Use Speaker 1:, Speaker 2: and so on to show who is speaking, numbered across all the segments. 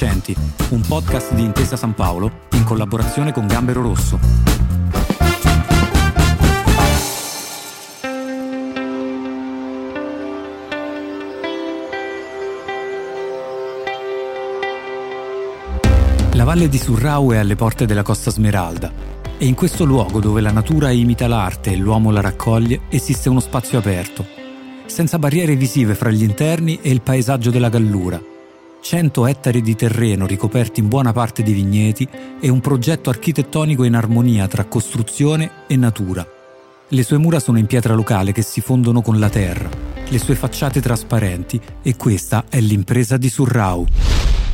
Speaker 1: Vincenti, un podcast di Intesa San Paolo in collaborazione con Gambero Rosso. La valle di Surrau è alle porte della Costa Smeralda e in questo luogo dove la natura imita l'arte e l'uomo la raccoglie esiste uno spazio aperto, senza barriere visive fra gli interni e il paesaggio della Gallura. 100 ettari di terreno ricoperti in buona parte di vigneti e un progetto architettonico in armonia tra costruzione e natura. Le sue mura sono in pietra locale che si fondono con la terra, le sue facciate trasparenti e questa è l'impresa di Surrau.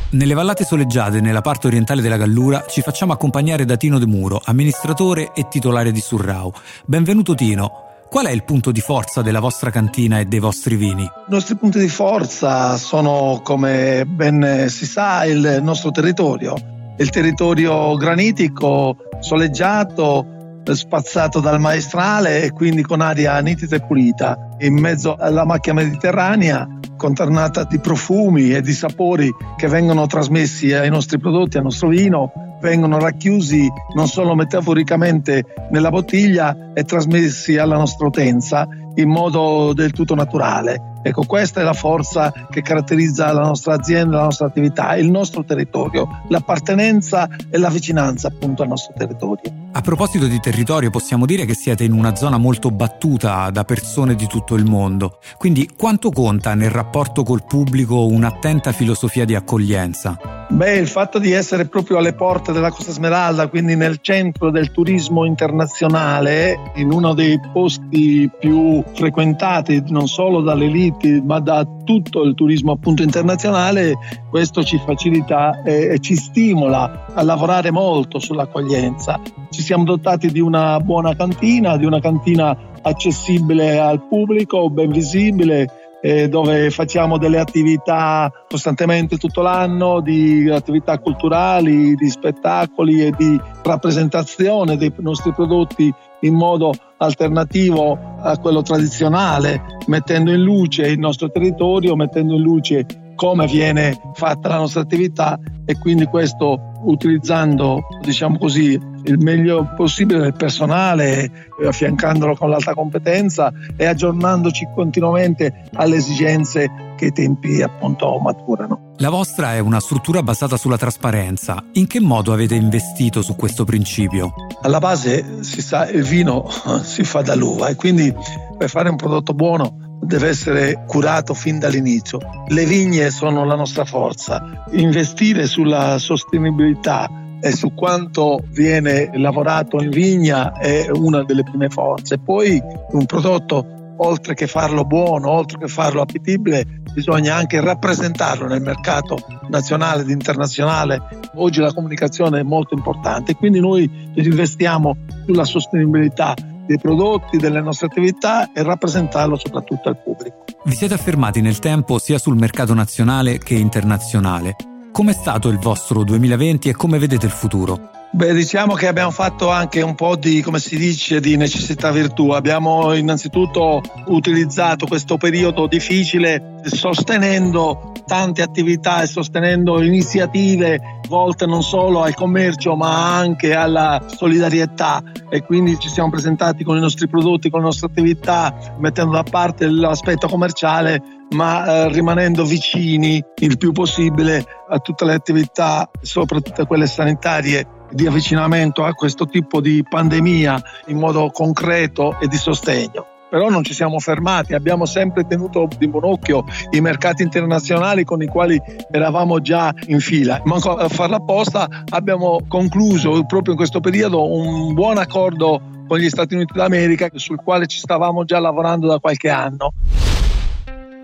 Speaker 1: Nelle vallate soleggiate nella parte orientale della Gallura ci facciamo accompagnare da Tino De Muro, amministratore e titolare di Surrau. Benvenuto Tino. Qual è il punto di forza della vostra cantina e dei vostri vini? I
Speaker 2: nostri punti di forza sono, come ben si sa, il nostro territorio. Il territorio granitico, soleggiato, spazzato dal maestrale e quindi con aria nitida e pulita, in mezzo alla macchia mediterranea, contornata di profumi e di sapori che vengono trasmessi ai nostri prodotti, al nostro vino, vengono racchiusi non solo metaforicamente nella bottiglia e trasmessi alla nostra utenza in modo del tutto naturale. Ecco, questa è la forza che caratterizza la nostra azienda, la nostra attività, il nostro territorio, l'appartenenza e la vicinanza appunto al nostro territorio.
Speaker 1: A proposito di territorio, possiamo dire che siete in una zona molto battuta da persone di tutto il mondo. Quindi quanto conta nel rapporto col pubblico un'attenta filosofia di accoglienza?
Speaker 2: Beh, il fatto di essere proprio alle porte della Costa Smeralda, quindi nel centro del turismo internazionale, in uno dei posti più frequentati non solo dalle elite ma da tutto il turismo appunto internazionale, questo ci facilita e ci stimola a lavorare molto sull'accoglienza. Ci siamo dotati di una buona cantina, di una cantina accessibile al pubblico, ben visibile, eh, dove facciamo delle attività costantemente tutto l'anno, di attività culturali, di spettacoli e di rappresentazione dei nostri prodotti in modo alternativo a quello tradizionale, mettendo in luce il nostro territorio, mettendo in luce come viene fatta la nostra attività e quindi questo utilizzando diciamo così il meglio possibile del personale affiancandolo con l'alta competenza e aggiornandoci continuamente alle esigenze che i tempi appunto maturano.
Speaker 1: La vostra è una struttura basata sulla trasparenza. In che modo avete investito su questo principio?
Speaker 2: Alla base si sa il vino si fa dall'uva e quindi per fare un prodotto buono deve essere curato fin dall'inizio. Le vigne sono la nostra forza. Investire sulla sostenibilità e su quanto viene lavorato in vigna è una delle prime forze. Poi un prodotto, oltre che farlo buono, oltre che farlo appetibile, bisogna anche rappresentarlo nel mercato nazionale ed internazionale. Oggi la comunicazione è molto importante, quindi noi investiamo sulla sostenibilità dei prodotti, delle nostre attività e rappresentarlo soprattutto al pubblico.
Speaker 1: Vi siete affermati nel tempo sia sul mercato nazionale che internazionale. Com'è stato il vostro 2020 e come vedete il futuro?
Speaker 2: Beh, diciamo che abbiamo fatto anche un po' di, come si dice, di necessità virtù. Abbiamo innanzitutto utilizzato questo periodo difficile sostenendo tante attività e sostenendo iniziative volte non solo al commercio ma anche alla solidarietà e quindi ci siamo presentati con i nostri prodotti, con le nostre attività, mettendo da parte l'aspetto commerciale ma eh, rimanendo vicini il più possibile a tutte le attività, soprattutto quelle sanitarie di avvicinamento a questo tipo di pandemia in modo concreto e di sostegno. Però non ci siamo fermati, abbiamo sempre tenuto di buon occhio i mercati internazionali con i quali eravamo già in fila. Manco a farla apposta abbiamo concluso proprio in questo periodo un buon accordo con gli Stati Uniti d'America sul quale ci stavamo già lavorando da qualche anno.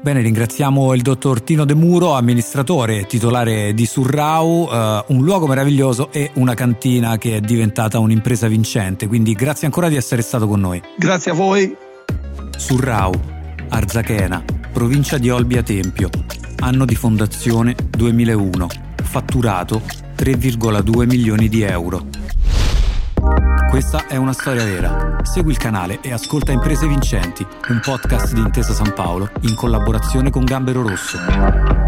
Speaker 1: Bene, ringraziamo il dottor Tino De Muro, amministratore titolare di Surrau, eh, un luogo meraviglioso e una cantina che è diventata un'impresa vincente. Quindi grazie ancora di essere stato con noi.
Speaker 2: Grazie a voi.
Speaker 1: Surrau, Arzachena, provincia di Olbia Tempio, anno di fondazione 2001, fatturato 3,2 milioni di euro. Questa è una storia vera. Segui il canale e ascolta Imprese Vincenti, un podcast di Intesa San Paolo in collaborazione con Gambero Rosso.